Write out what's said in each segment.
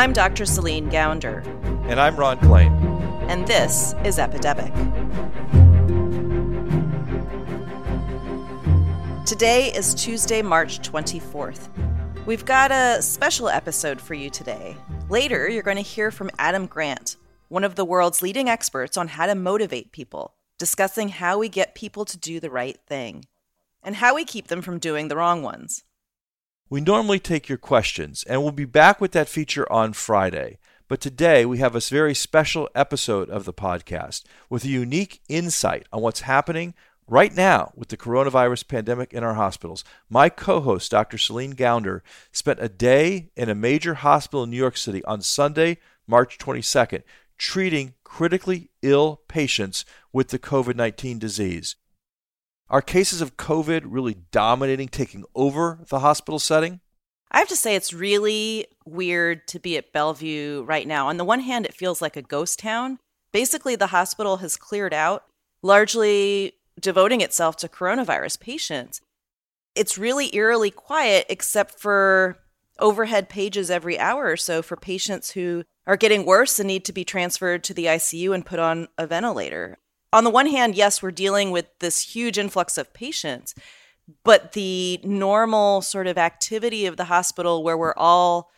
I'm Dr. Celine Gounder. And I'm Ron Klain. And this is Epidemic. Today is Tuesday, March 24th. We've got a special episode for you today. Later, you're going to hear from Adam Grant, one of the world's leading experts on how to motivate people, discussing how we get people to do the right thing and how we keep them from doing the wrong ones. We normally take your questions, and we'll be back with that feature on Friday. But today we have a very special episode of the podcast with a unique insight on what's happening right now with the coronavirus pandemic in our hospitals. My co host, Dr. Celine Gounder, spent a day in a major hospital in New York City on Sunday, March 22nd, treating critically ill patients with the COVID 19 disease. Are cases of COVID really dominating, taking over the hospital setting? I have to say, it's really weird to be at Bellevue right now. On the one hand, it feels like a ghost town. Basically, the hospital has cleared out, largely devoting itself to coronavirus patients. It's really eerily quiet, except for overhead pages every hour or so for patients who are getting worse and need to be transferred to the ICU and put on a ventilator on the one hand, yes, we're dealing with this huge influx of patients, but the normal sort of activity of the hospital where we're all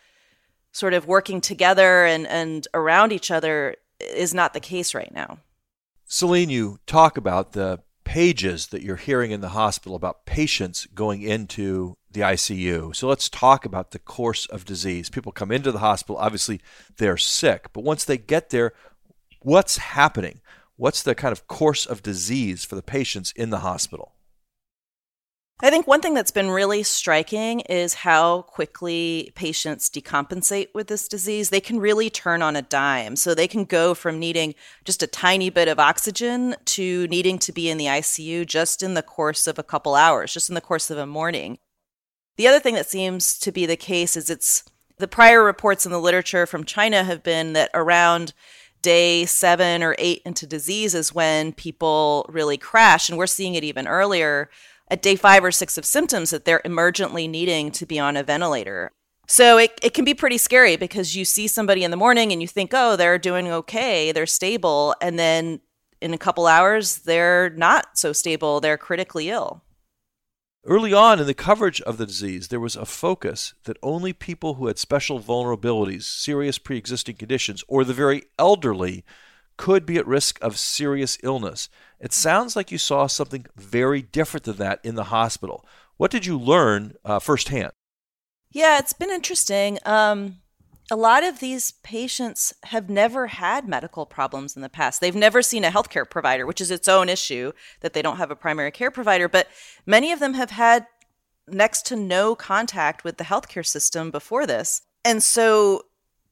sort of working together and, and around each other is not the case right now. Celine, you talk about the pages that you're hearing in the hospital about patients going into the ICU. So let's talk about the course of disease. People come into the hospital, obviously they're sick, but once they get there, what's happening? What's the kind of course of disease for the patients in the hospital? I think one thing that's been really striking is how quickly patients decompensate with this disease. They can really turn on a dime. So they can go from needing just a tiny bit of oxygen to needing to be in the ICU just in the course of a couple hours, just in the course of a morning. The other thing that seems to be the case is it's the prior reports in the literature from China have been that around day seven or eight into disease is when people really crash. And we're seeing it even earlier at day five or six of symptoms that they're emergently needing to be on a ventilator. So it, it can be pretty scary because you see somebody in the morning and you think, oh, they're doing okay, they're stable. And then in a couple hours, they're not so stable, they're critically ill. Early on in the coverage of the disease, there was a focus that only people who had special vulnerabilities, serious pre existing conditions, or the very elderly could be at risk of serious illness. It sounds like you saw something very different than that in the hospital. What did you learn uh, firsthand? Yeah, it's been interesting. Um, a lot of these patients have never had medical problems in the past. They've never seen a healthcare provider, which is its own issue that they don't have a primary care provider. But many of them have had next to no contact with the healthcare system before this. And so,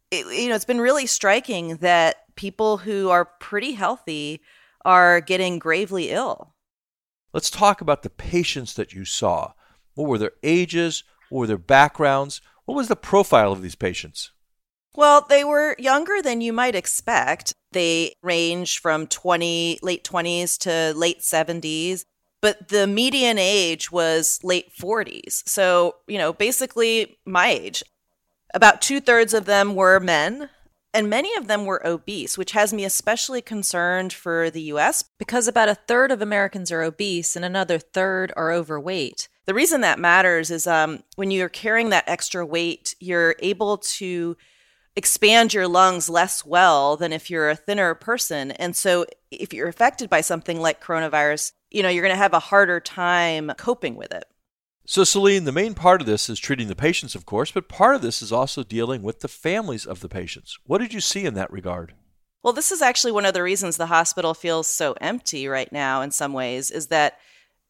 it, you know, it's been really striking that people who are pretty healthy are getting gravely ill. Let's talk about the patients that you saw. What were their ages? What were their backgrounds? What was the profile of these patients? Well, they were younger than you might expect. They range from 20, late 20s to late 70s, but the median age was late 40s. So, you know, basically my age. About two thirds of them were men, and many of them were obese, which has me especially concerned for the US because about a third of Americans are obese and another third are overweight. The reason that matters is um, when you're carrying that extra weight, you're able to expand your lungs less well than if you're a thinner person. And so if you're affected by something like coronavirus, you know, you're going to have a harder time coping with it. So, Celine, the main part of this is treating the patients, of course, but part of this is also dealing with the families of the patients. What did you see in that regard? Well, this is actually one of the reasons the hospital feels so empty right now, in some ways, is that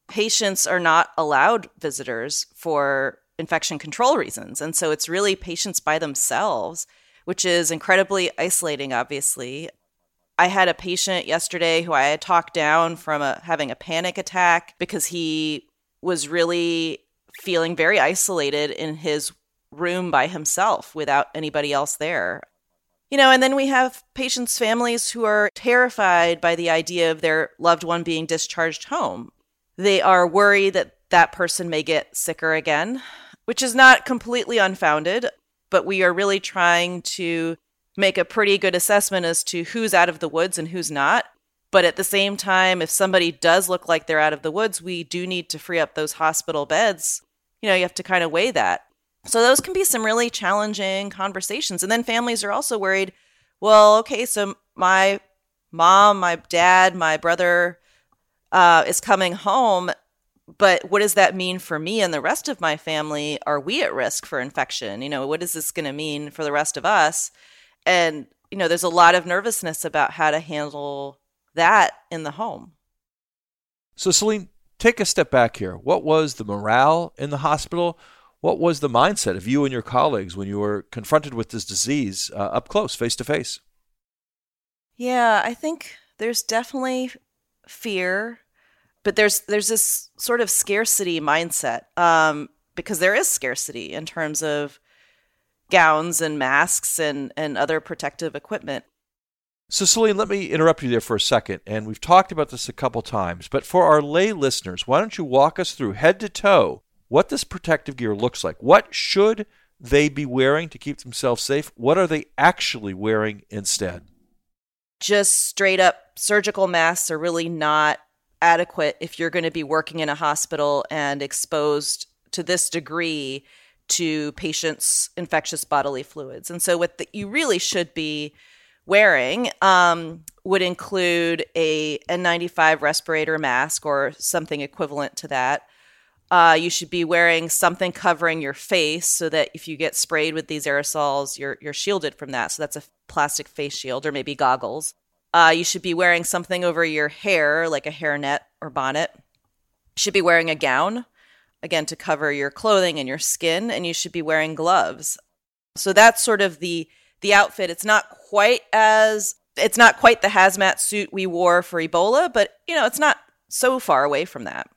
patients are not allowed visitors for infection control reasons. And so it's really patients by themselves which is incredibly isolating, obviously. I had a patient yesterday who I had talked down from a, having a panic attack because he was really feeling very isolated in his room by himself without anybody else there. You know, and then we have patients' families who are terrified by the idea of their loved one being discharged home. They are worried that that person may get sicker again, which is not completely unfounded but we are really trying to make a pretty good assessment as to who's out of the woods and who's not. But at the same time, if somebody does look like they're out of the woods, we do need to free up those hospital beds. You know, you have to kind of weigh that. So those can be some really challenging conversations. And then families are also worried well, okay, so my mom, my dad, my brother uh, is coming home. But what does that mean for me and the rest of my family? Are we at risk for infection? You know, what is this going to mean for the rest of us? And, you know, there's a lot of nervousness about how to handle that in the home. So, Celine, take a step back here. What was the morale in the hospital? What was the mindset of you and your colleagues when you were confronted with this disease uh, up close, face to face? Yeah, I think there's definitely fear, but there's there's this sort of scarcity mindset um, because there is scarcity in terms of gowns and masks and and other protective equipment. So, Celine, let me interrupt you there for a second. And we've talked about this a couple times, but for our lay listeners, why don't you walk us through head to toe what this protective gear looks like. What should they be wearing to keep themselves safe? What are they actually wearing instead? Just straight up surgical masks are really not adequate if you're going to be working in a hospital and exposed to this degree to patients' infectious bodily fluids. And so, what the, you really should be wearing um, would include a N95 respirator mask or something equivalent to that. Uh, you should be wearing something covering your face so that if you get sprayed with these aerosols, you're you're shielded from that. So that's a plastic face shield or maybe goggles. Uh, you should be wearing something over your hair, like a hairnet or bonnet. You should be wearing a gown, again to cover your clothing and your skin, and you should be wearing gloves. So that's sort of the the outfit. It's not quite as it's not quite the hazmat suit we wore for Ebola, but you know, it's not so far away from that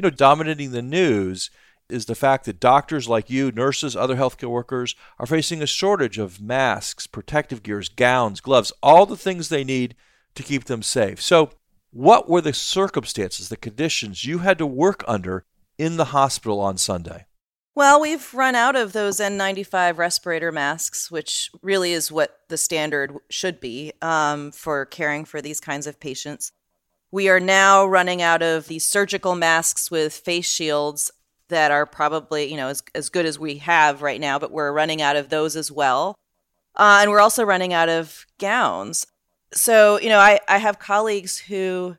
you know, dominating the news is the fact that doctors like you, nurses, other healthcare workers are facing a shortage of masks, protective gears, gowns, gloves, all the things they need to keep them safe. So, what were the circumstances, the conditions you had to work under in the hospital on Sunday? Well, we've run out of those N95 respirator masks, which really is what the standard should be um, for caring for these kinds of patients. We are now running out of these surgical masks with face shields that are probably, you know, as, as good as we have right now, but we're running out of those as well. Uh, and we're also running out of gowns. So, you know, I, I have colleagues who,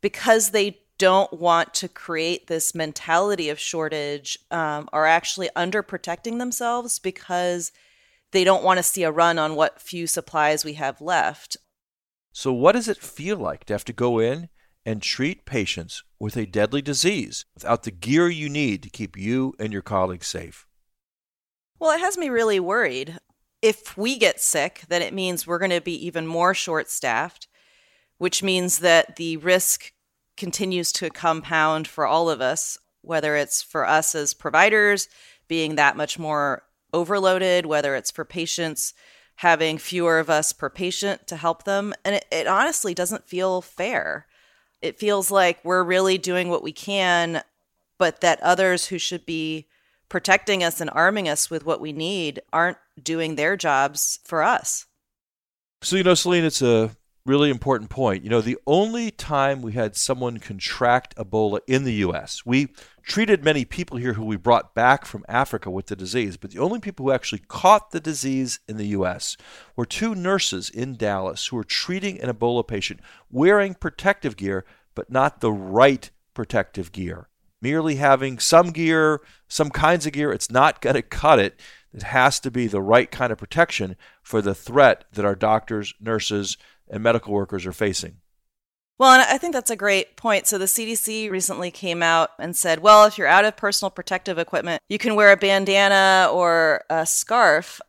because they don't want to create this mentality of shortage, um, are actually underprotecting themselves because they don't want to see a run on what few supplies we have left. So, what does it feel like to have to go in and treat patients with a deadly disease without the gear you need to keep you and your colleagues safe? Well, it has me really worried. If we get sick, then it means we're going to be even more short staffed, which means that the risk continues to compound for all of us, whether it's for us as providers being that much more overloaded, whether it's for patients having fewer of us per patient to help them. And it, it honestly doesn't feel fair. It feels like we're really doing what we can, but that others who should be protecting us and arming us with what we need aren't doing their jobs for us. So, you know, Celine, it's a really important point. You know, the only time we had someone contract Ebola in the U.S., we treated many people here who we brought back from Africa with the disease, but the only people who actually caught the disease in the U.S. were two nurses in Dallas who were treating an Ebola patient wearing protective gear, but not the right protective gear. Merely having some gear, some kinds of gear, it's not going to cut it. It has to be the right kind of protection for the threat that our doctors, nurses, and medical workers are facing. Well, and I think that's a great point. So the CDC recently came out and said, well, if you're out of personal protective equipment, you can wear a bandana or a scarf.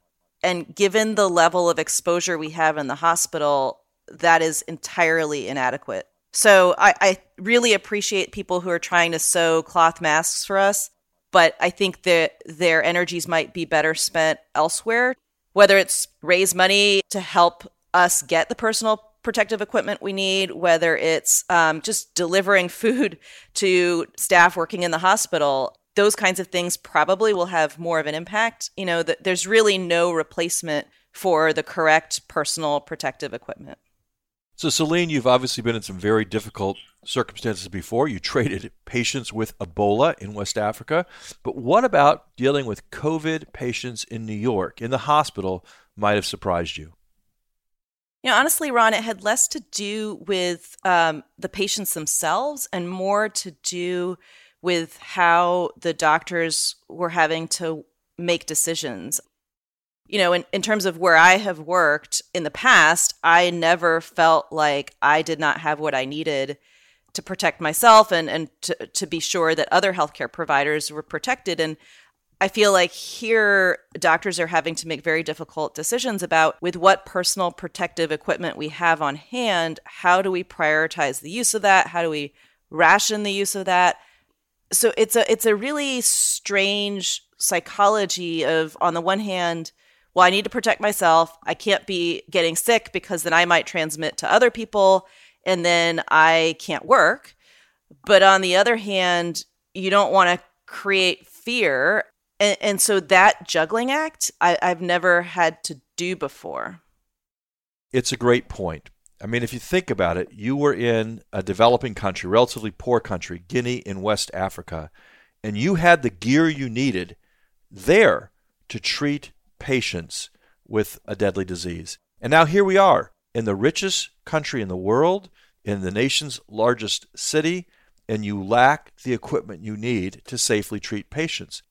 And given the level of exposure we have in the hospital, that is entirely inadequate. So I, I really appreciate people who are trying to sew cloth masks for us, but I think that their energies might be better spent elsewhere, whether it's raise money to help us get the personal protective equipment we need, whether it's um, just delivering food to staff working in the hospital. those kinds of things probably will have more of an impact. You know, that there's really no replacement for the correct personal protective equipment. So, Celine, you've obviously been in some very difficult circumstances before. You traded patients with Ebola in West Africa. But what about dealing with COVID patients in New York, in the hospital, might have surprised you? You know, honestly, Ron, it had less to do with um, the patients themselves and more to do with how the doctors were having to make decisions you know, in, in terms of where I have worked in the past, I never felt like I did not have what I needed to protect myself and, and to, to be sure that other healthcare providers were protected. And I feel like here doctors are having to make very difficult decisions about with what personal protective equipment we have on hand, how do we prioritize the use of that? How do we ration the use of that? So it's a it's a really strange psychology of on the one hand, well, I need to protect myself. I can't be getting sick because then I might transmit to other people and then I can't work. But on the other hand, you don't want to create fear. And, and so that juggling act, I, I've never had to do before. It's a great point. I mean, if you think about it, you were in a developing country, relatively poor country, Guinea in West Africa, and you had the gear you needed there to treat patients with a deadly disease. And now here we are in the richest country in the world, in the nation's largest city, and you lack the equipment you need to safely treat patients.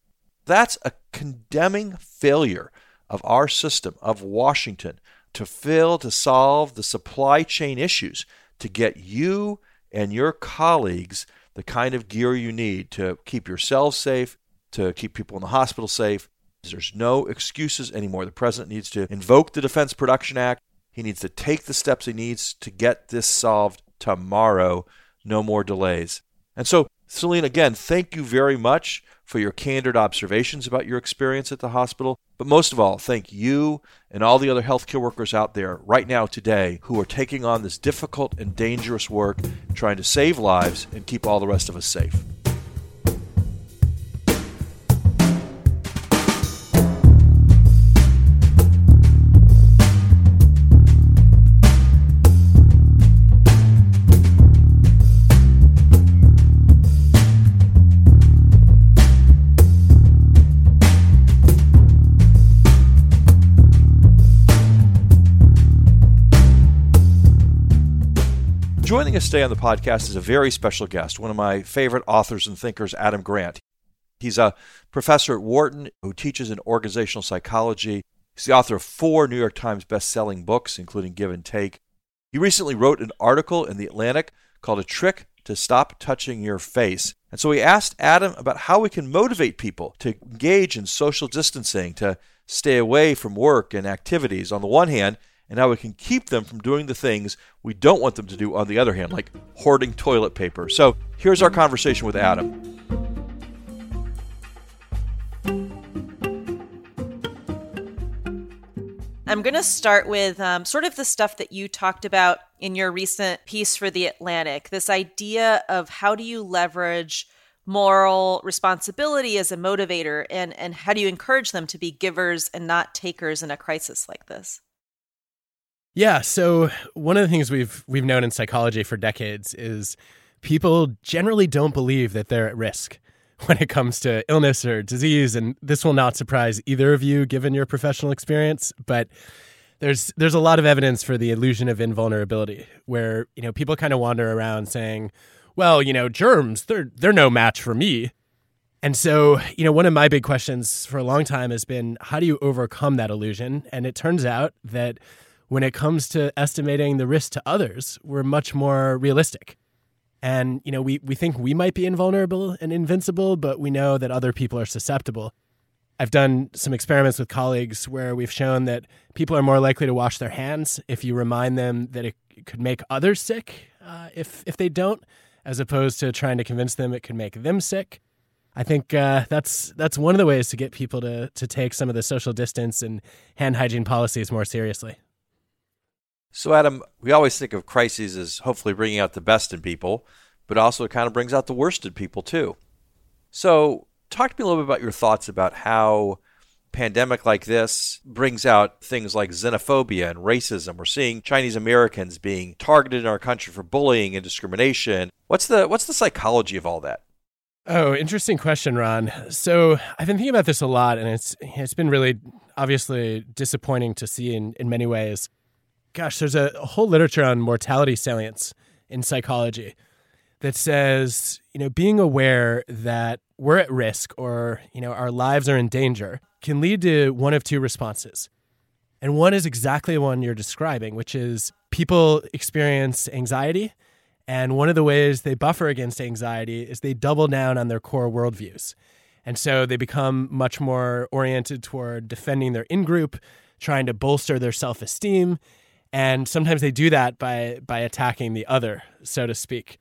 That's a condemning failure of our system, of Washington, to fail to solve the supply chain issues to get you and your colleagues the kind of gear you need to keep yourselves safe, to keep people in the hospital safe, there's no excuses anymore. The president needs to invoke the Defense Production Act. He needs to take the steps he needs to get this solved tomorrow. No more delays. And so, Celine, again, thank you very much for your candid observations about your experience at the hospital. But most of all, thank you and all the other healthcare workers out there right now today who are taking on this difficult and dangerous work, trying to save lives and keep all the rest of us safe. Joining us today on the podcast is a very special guest, one of my favorite authors and thinkers, Adam Grant. He's a professor at Wharton who teaches in organizational psychology. He's the author of four New York Times best-selling books, including Give and Take. He recently wrote an article in The Atlantic called A Trick to Stop Touching Your Face. And so we asked Adam about how we can motivate people to engage in social distancing, to stay away from work and activities on the one hand, and how we can keep them from doing the things we don't want them to do on the other hand, like hoarding toilet paper. So here's our conversation with Adam. I'm going to start with um, sort of the stuff that you talked about in your recent piece for The Atlantic this idea of how do you leverage moral responsibility as a motivator and, and how do you encourage them to be givers and not takers in a crisis like this? Yeah, so one of the things we've we've known in psychology for decades is people generally don't believe that they're at risk when it comes to illness or disease and this will not surprise either of you given your professional experience, but there's there's a lot of evidence for the illusion of invulnerability where, you know, people kind of wander around saying, well, you know, germs, they're they're no match for me. And so, you know, one of my big questions for a long time has been how do you overcome that illusion? And it turns out that when it comes to estimating the risk to others, we're much more realistic. And, you know, we, we think we might be invulnerable and invincible, but we know that other people are susceptible. I've done some experiments with colleagues where we've shown that people are more likely to wash their hands if you remind them that it could make others sick uh, if, if they don't, as opposed to trying to convince them it could make them sick. I think uh, that's that's one of the ways to get people to to take some of the social distance and hand hygiene policies more seriously. So, Adam, we always think of crises as hopefully bringing out the best in people, but also it kind of brings out the worst in people too. So, talk to me a little bit about your thoughts about how pandemic like this brings out things like xenophobia and racism. We're seeing Chinese Americans being targeted in our country for bullying and discrimination. What's the what's the psychology of all that? Oh, interesting question, Ron. So I've been thinking about this a lot, and it's it's been really obviously disappointing to see in, in many ways. Gosh, there's a, whole literature on mortality salience in psychology that says, you know, being aware that we're at risk or, you know, our lives are in danger can lead to one of two responses. And one is exactly the one you're describing, which is people experience anxiety. And one of the ways they buffer against anxiety is they double down on their core worldviews. And so they become much more oriented toward defending their in group, trying to bolster their self esteem. And sometimes they do that by, by attacking the other, so to speak.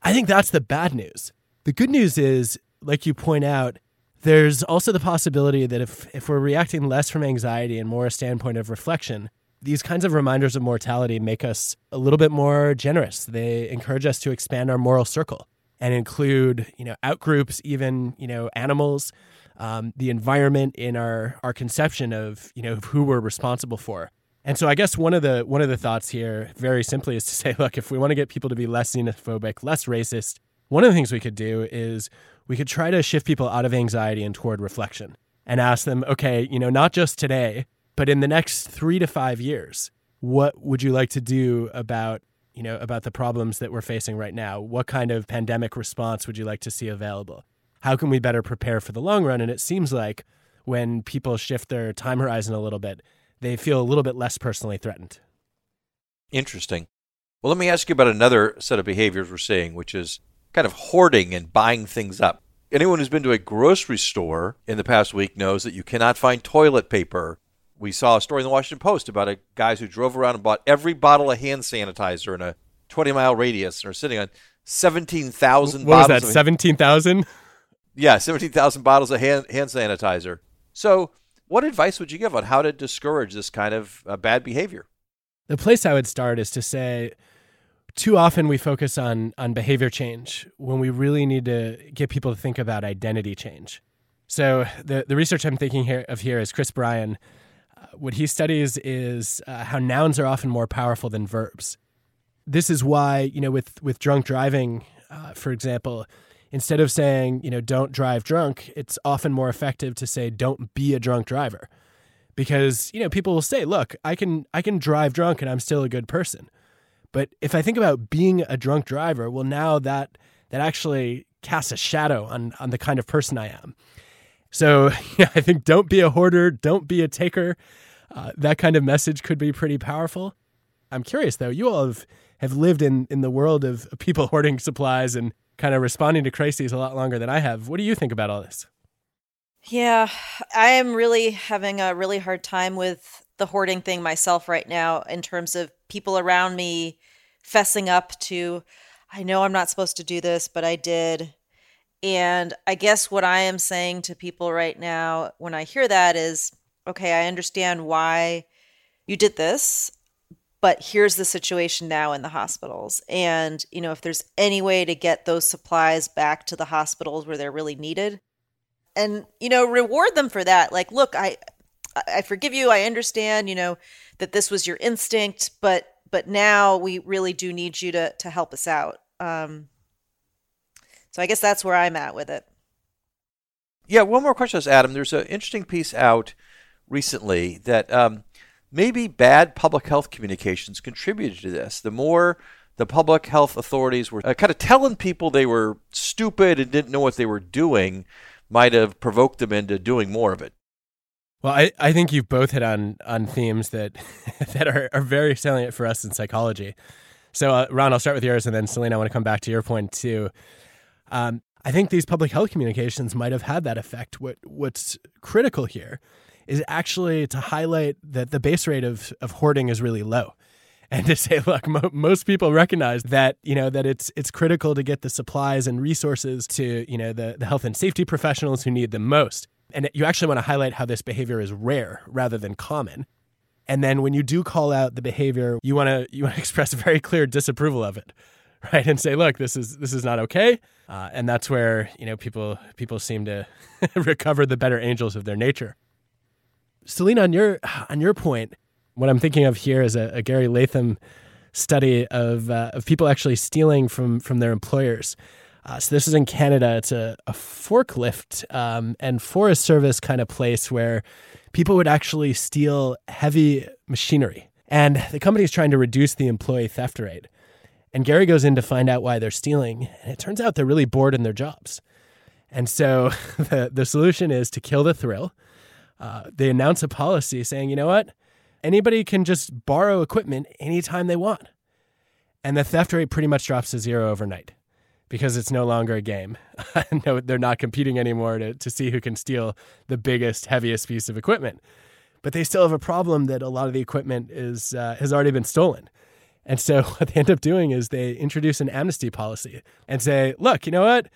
I think that's the bad news. The good news is, like you point out, there's also the possibility that if, if we're reacting less from anxiety and more a standpoint of reflection, these kinds of reminders of mortality make us a little bit more generous. They encourage us to expand our moral circle and include, you know, outgroups, even, you know, animals, um, the environment in our, our conception of, you know, who we're responsible for. And so I guess one of the one of the thoughts here, very simply, is to say, look, if we want to get people to be less xenophobic, less racist, one of the things we could do is we could try to shift people out of anxiety and toward reflection and ask them, okay, you know, not just today, but in the next three to five years, what would you like to do about you know about the problems that we're facing right now? What kind of pandemic response would you like to see available? How can we better prepare for the long run? And it seems like when people shift their time horizon a little bit, they feel a little bit less personally threatened. Interesting. Well, let me ask you about another set of behaviors we're seeing, which is kind of hoarding and buying things up. Anyone who's been to a grocery store in the past week knows that you cannot find toilet paper. We saw a story in the Washington Post about a guys who drove around and bought every bottle of hand sanitizer in a 20 mile radius and are sitting on 17,000 What was that? Seventeen thousand? Yeah, 17,000 bottles of hand, hand sanitizer. So, what advice would you give on how to discourage this kind of uh, bad behavior? The place I would start is to say too often we focus on on behavior change when we really need to get people to think about identity change. So the the research I'm thinking here of here is Chris Bryan. Uh, what he studies is uh, how nouns are often more powerful than verbs. This is why you know with with drunk driving, uh, for example, instead of saying you know don't drive drunk, it's often more effective to say don't be a drunk driver. Because you know people will say look i can i can drive drunk and i'm still a good person. But if i think about being a drunk driver well now that that actually casts a shadow on on the kind of person i am. So yeah, i think don't be a hoarder don't be a taker. Uh, that kind of message could be pretty powerful. I'm curious though you all have have lived in in the world of people hoarding supplies and kind of responding to crises a lot longer than i have what do you think about all this Yeah, I am really having a really hard time with the hoarding thing myself right now in terms of people around me fessing up to, I know I'm not supposed to do this, but I did. And I guess what I am saying to people right now when I hear that is, okay, I understand why you did this, but here's the situation now in the hospitals. And, you know, if there's any way to get those supplies back to the hospitals where they're really needed, and you know reward them for that like look i i forgive you i understand you know that this was your instinct but but now we really do need you to to help us out um so i guess that's where i'm at with it Yeah, one more question, Adam. There's an interesting piece out recently that um, maybe bad public health communications contributed to this. The more the public health authorities were uh, kind of telling people they were stupid and didn't know what they were doing, might have provoked them into doing more of it. Well, I, I think you've both hit on on themes that that are, are very salient for us in psychology. So, uh, Ron, I'll start with yours, and then Celine, I want to come back to your point too. Um, I think these public health communications might have had that effect. What what's critical here is actually to highlight that the base rate of of hoarding is really low, and to say, look, mo- most people recognize that you know that it's it's critical to get the supplies and resources to you know the the health and safety professionals who need them most. And you actually want to highlight how this behavior is rare rather than common. And then when you do call out the behavior, you want to you want to express very clear disapproval of it, right, and say, look, this is this is not okay. Uh, and that's where you know people people seem to recover the better angels of their nature. Celine, on your on your point, what I'm thinking of here is a, a Gary Latham study of uh, of people actually stealing from from their employers. Uh, so this is in Canada. It's a, a forklift um, and Forest Service kind of place where people would actually steal heavy machinery, and the company is trying to reduce the employee theft rate. And Gary goes in to find out why they're stealing. And it turns out they're really bored in their jobs. And so the, the solution is to kill the thrill. Uh, they announce a policy saying, you know what? Anybody can just borrow equipment anytime they want. And the theft rate pretty much drops to zero overnight because it's no longer a game. no, they're not competing anymore to, to see who can steal the biggest, heaviest piece of equipment. But they still have a problem that a lot of the equipment is uh, has already been stolen. And so what they end up doing is they introduce an amnesty policy and say, look, you know what?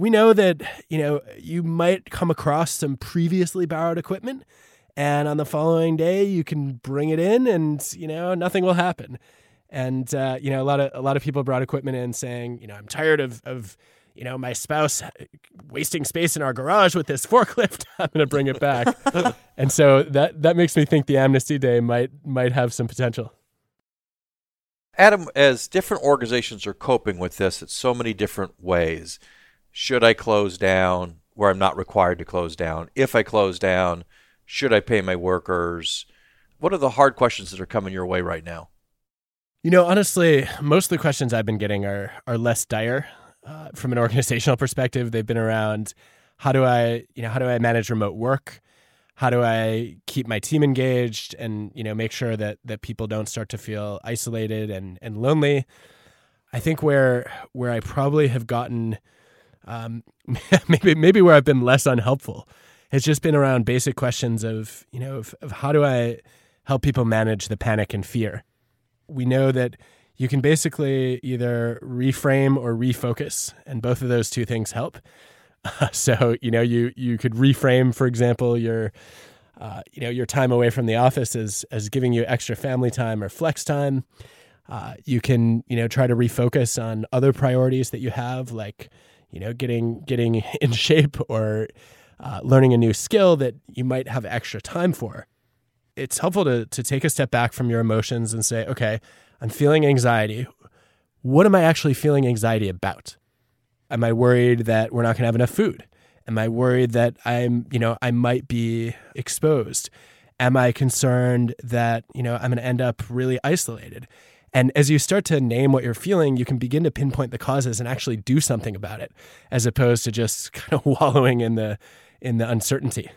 We know that, you know, you might come across some previously borrowed equipment and on the following day you can bring it in and, you know, nothing will happen. And uh, you know, a lot of a lot of people brought equipment in saying, you know, I'm tired of of you know, my spouse wasting space in our garage with this forklift. I'm going to bring it back. and so that that makes me think the amnesty day might might have some potential. Adam, as different organizations are coping with this in so many different ways, should I close down where I'm not required to close down? If I close down, should I pay my workers? What are the hard questions that are coming your way right now? You know, honestly, most of the questions I've been getting are are less dire uh, from an organizational perspective. They've been around how do I, you know, how do I manage remote work? how do I keep my team engaged and you know make sure that that people don't start to feel isolated and and lonely. I think where where I probably have gotten um, maybe maybe where I've been less unhelpful has just been around basic questions of you know of, of how do I help people manage the panic and fear. We know that you can basically either reframe or refocus, and both of those two things help. so you know you you could reframe, for example, your uh, you know your time away from the office as as giving you extra family time or flex time. Uh, you can you know try to refocus on other priorities that you have, like you know getting getting in shape or uh, learning a new skill that you might have extra time for. It's helpful to to take a step back from your emotions and say, okay, I'm feeling anxiety. What am I actually feeling anxiety about? Am I worried that we're not going to have enough food? Am I worried that I'm, you know, I might be exposed? Am I concerned that, you know, I'm going to end up really isolated? And as you start to name what you're feeling, you can begin to pinpoint the causes and actually do something about it, as opposed to just kind of wallowing in the in the uncertainty.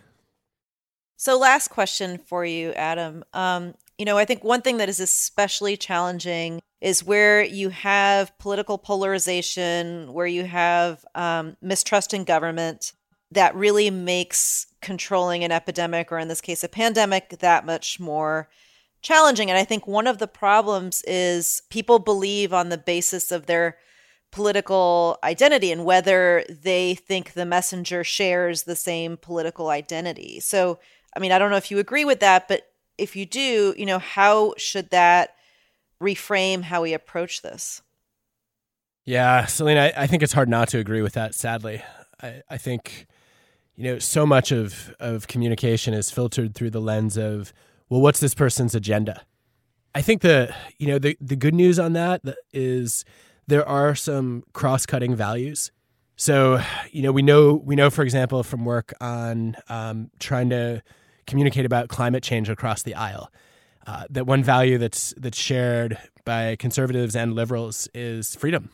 So, last question for you, Adam. Um, you know, I think one thing that is especially challenging is where you have political polarization, where you have um, mistrust in government that really makes controlling an epidemic, or in this case, a pandemic, that much more challenging. And I think one of the problems is people believe on the basis of their political identity and whether they think the messenger shares the same political identity. So, I mean, I don't know if you agree with that, but if you do, you know, how should that reframe how we approach this? Yeah, Celine, I, I think it's hard not to agree with that, sadly. I, I think, you know, so much of, of communication is filtered through the lens of, well, what's this person's agenda? I think the, you know, the, the good news on that is there are some cross-cutting values. So, you know, we know, we know, for example, from work on um, trying to communicate about climate change across the aisle. Uh, that one value that's that's shared by conservatives and liberals is freedom.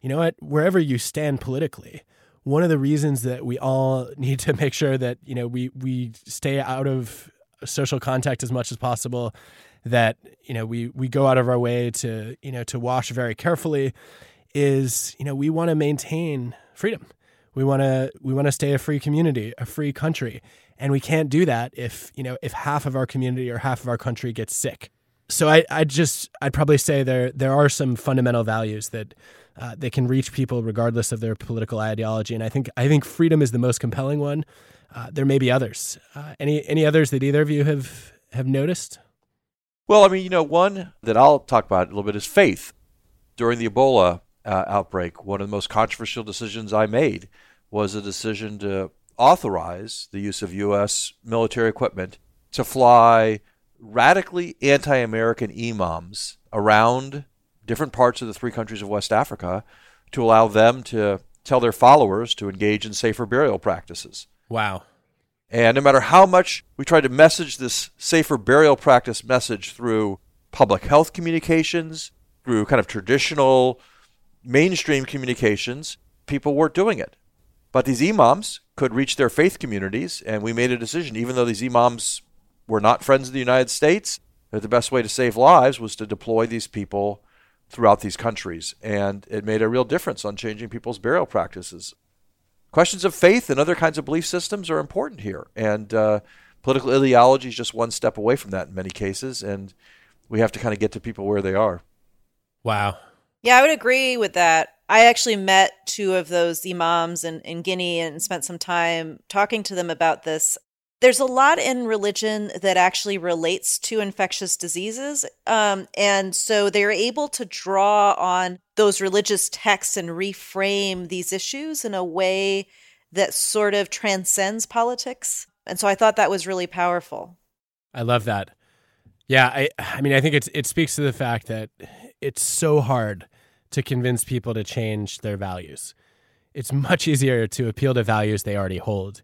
You know what? Wherever you stand politically, one of the reasons that we all need to make sure that you know we we stay out of social contact as much as possible, that you know we we go out of our way to you know to wash very carefully, is you know we want to maintain freedom. We want to we want to stay a free community, a free country, and we can't do that if, you know, if half of our community or half of our country gets sick. So I, I just, I'd probably say there, there are some fundamental values that uh, they can reach people regardless of their political ideology. And I think, I think freedom is the most compelling one. Uh, there may be others. Uh, any, any others that either of you have, have noticed? Well, I mean, you know, one that I'll talk about a little bit is faith. during the Ebola uh, outbreak, one of the most controversial decisions I made was a decision to authorize the use of U.S. military equipment to fly radically anti American imams around different parts of the three countries of West Africa to allow them to tell their followers to engage in safer burial practices. Wow. And no matter how much we tried to message this safer burial practice message through public health communications, through kind of traditional mainstream communications, people weren't doing it. But these imams could reach their faith communities, and we made a decision, even though these imams were not friends of the United States, that the best way to save lives was to deploy these people throughout these countries. And it made a real difference on changing people's burial practices. Questions of faith and other kinds of belief systems are important here. And uh, political ideology is just one step away from that in many cases. And we have to kind of get to people where they are. Wow. Yeah, I would agree with that. I actually met two of those imams in, in Guinea and spent some time talking to them about this. There's a lot in religion that actually relates to infectious diseases. Um, and so they're able to draw on those religious texts and reframe these issues in a way that sort of transcends politics. And so I thought that was really powerful. I love that. Yeah, I I mean I think it's it speaks to the fact that it's so hard to convince people to change their values. It's much easier to appeal to values they already hold.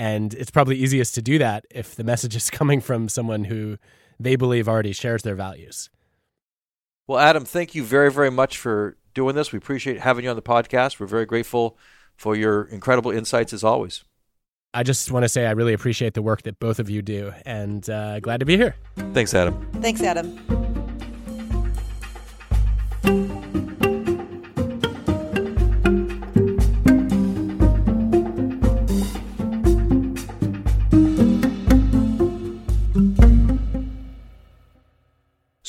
And it's probably easiest to do that if the message is coming from someone who they believe already shares their values. Well, Adam, thank you very, very much for doing this. We appreciate having you on the podcast. We're very grateful for your incredible insights as always. I just want to say I really appreciate the work that both of you do and uh, glad to be here. Thanks, Adam. Thanks, Adam.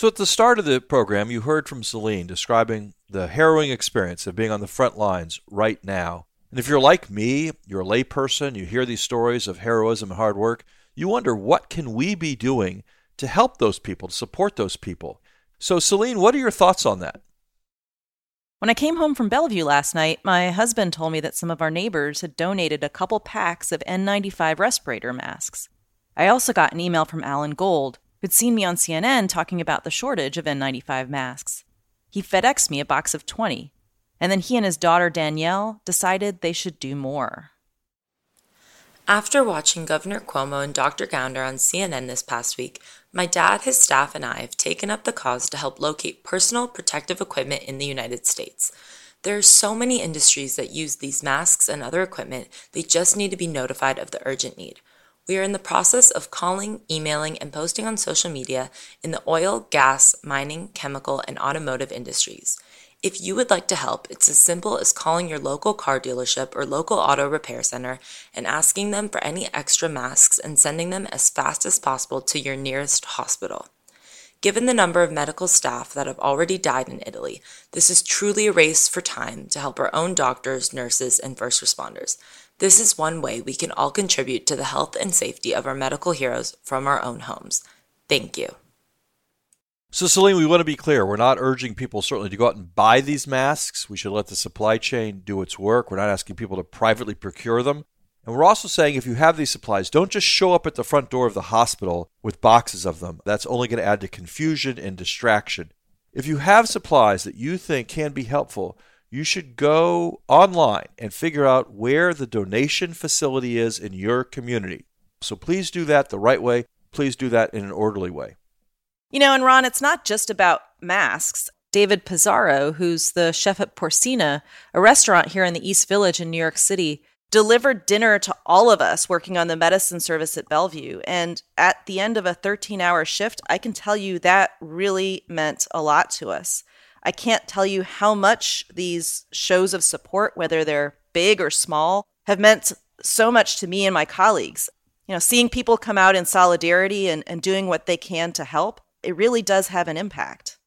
So, at the start of the program, you heard from Celine describing the harrowing experience of being on the front lines right now. And if you're like me, you're a layperson, you hear these stories of heroism and hard work, you wonder what can we be doing to help those people, to support those people. So, Celine, what are your thoughts on that? When I came home from Bellevue last night, my husband told me that some of our neighbors had donated a couple packs of N95 respirator masks. I also got an email from Alan Gold, who'd seen me on CNN talking about the shortage of N95 masks. He FedExed me a box of 20, and then he and his daughter Danielle decided they should do more. After watching Governor Cuomo and Dr. Gounder on CNN this past week, my dad, his staff, and I have taken up the cause to help locate personal protective equipment in the United States. There are so many industries that use these masks and other equipment, they just need to be notified of the urgent need. We are in the process of calling, emailing, and posting on social media in the oil, gas, mining, chemical, and automotive industries. If you would like to help, it's as simple as calling your local car dealership or local auto repair center and asking them for any extra masks and sending them as fast as possible to your nearest hospital. Given the number of medical staff that have already died in Italy, this is truly a race for time to help our own doctors, nurses, and first responders. This is one way we can all contribute to the health and safety of our medical heroes from our own homes. Thank you. So, Celine, we want to be clear. We're not urging people certainly to go out and buy these masks. We should let the supply chain do its work. We're not asking people to privately procure them. And we're also saying if you have these supplies, don't just show up at the front door of the hospital with boxes of them. That's only going to add to confusion and distraction. If you have supplies that you think can be helpful, you should go online and figure out where the donation facility is in your community. So please do that the right way. Please do that in an orderly way. You know, and Ron, it's not just about masks. David Pizarro, who's the chef at Porsena, a restaurant here in the East Village in New York City, delivered dinner to all of us working on the medicine service at Bellevue. And at the end of a 13 hour shift, I can tell you that really meant a lot to us. I can't tell you how much these shows of support, whether they're big or small, have meant so much to me and my colleagues. You know, seeing people come out in solidarity and, and doing what they can to help, it really does have an impact.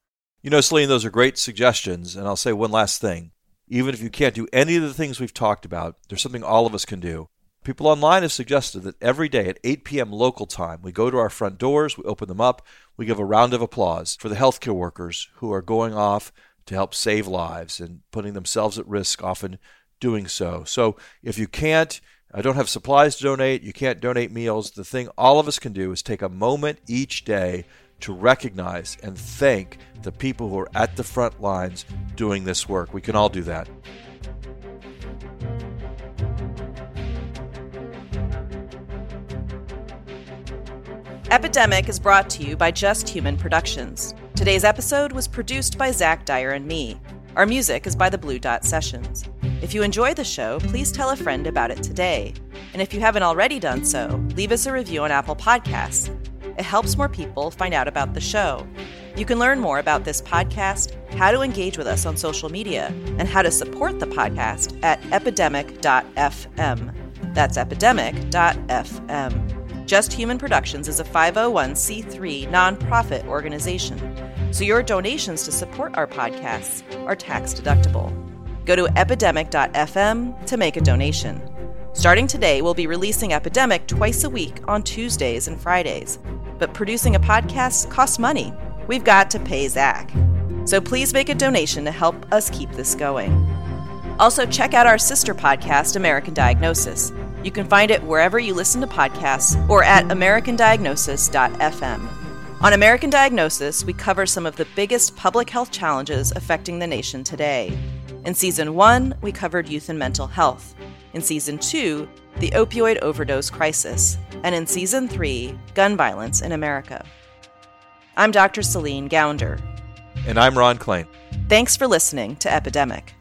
You know, Celine, those are great suggestions. And I'll say one last thing. Even if you can't do any of the things we've talked about, there's something all of us can do. People online have suggested that every day at 8 p.m. local time, we go to our front doors, we open them up, we give a round of applause for the healthcare workers who are going off to help save lives and putting themselves at risk, often doing so. So if you can't, I don't have supplies to donate, you can't donate meals, the thing all of us can do is take a moment each day to recognize and thank the people who are at the front lines doing this work. We can all do that. Epidemic is brought to you by Just Human Productions. Today's episode was produced by Zach Dyer and me. Our music is by the Blue Dot Sessions. If you enjoy the show, please tell a friend about it today. And if you haven't already done so, leave us a review on Apple Podcasts. It helps more people find out about the show. You can learn more about this podcast, how to engage with us on social media, and how to support the podcast at epidemic.fm. That's epidemic.fm. Just Human Productions is a 501c3 nonprofit organization, so your donations to support our podcasts are tax deductible. Go to epidemic.fm to make a donation. Starting today, we'll be releasing Epidemic twice a week on Tuesdays and Fridays. But producing a podcast costs money. We've got to pay Zach. So please make a donation to help us keep this going. Also, check out our sister podcast, American Diagnosis. You can find it wherever you listen to podcasts or at americandiagnosis.fm. On American Diagnosis, we cover some of the biggest public health challenges affecting the nation today. In season one, we covered youth and mental health. In season two, the opioid overdose crisis. And in season three, gun violence in America. I'm Dr. Celine Gounder. And I'm Ron Klain. Thanks for listening to Epidemic.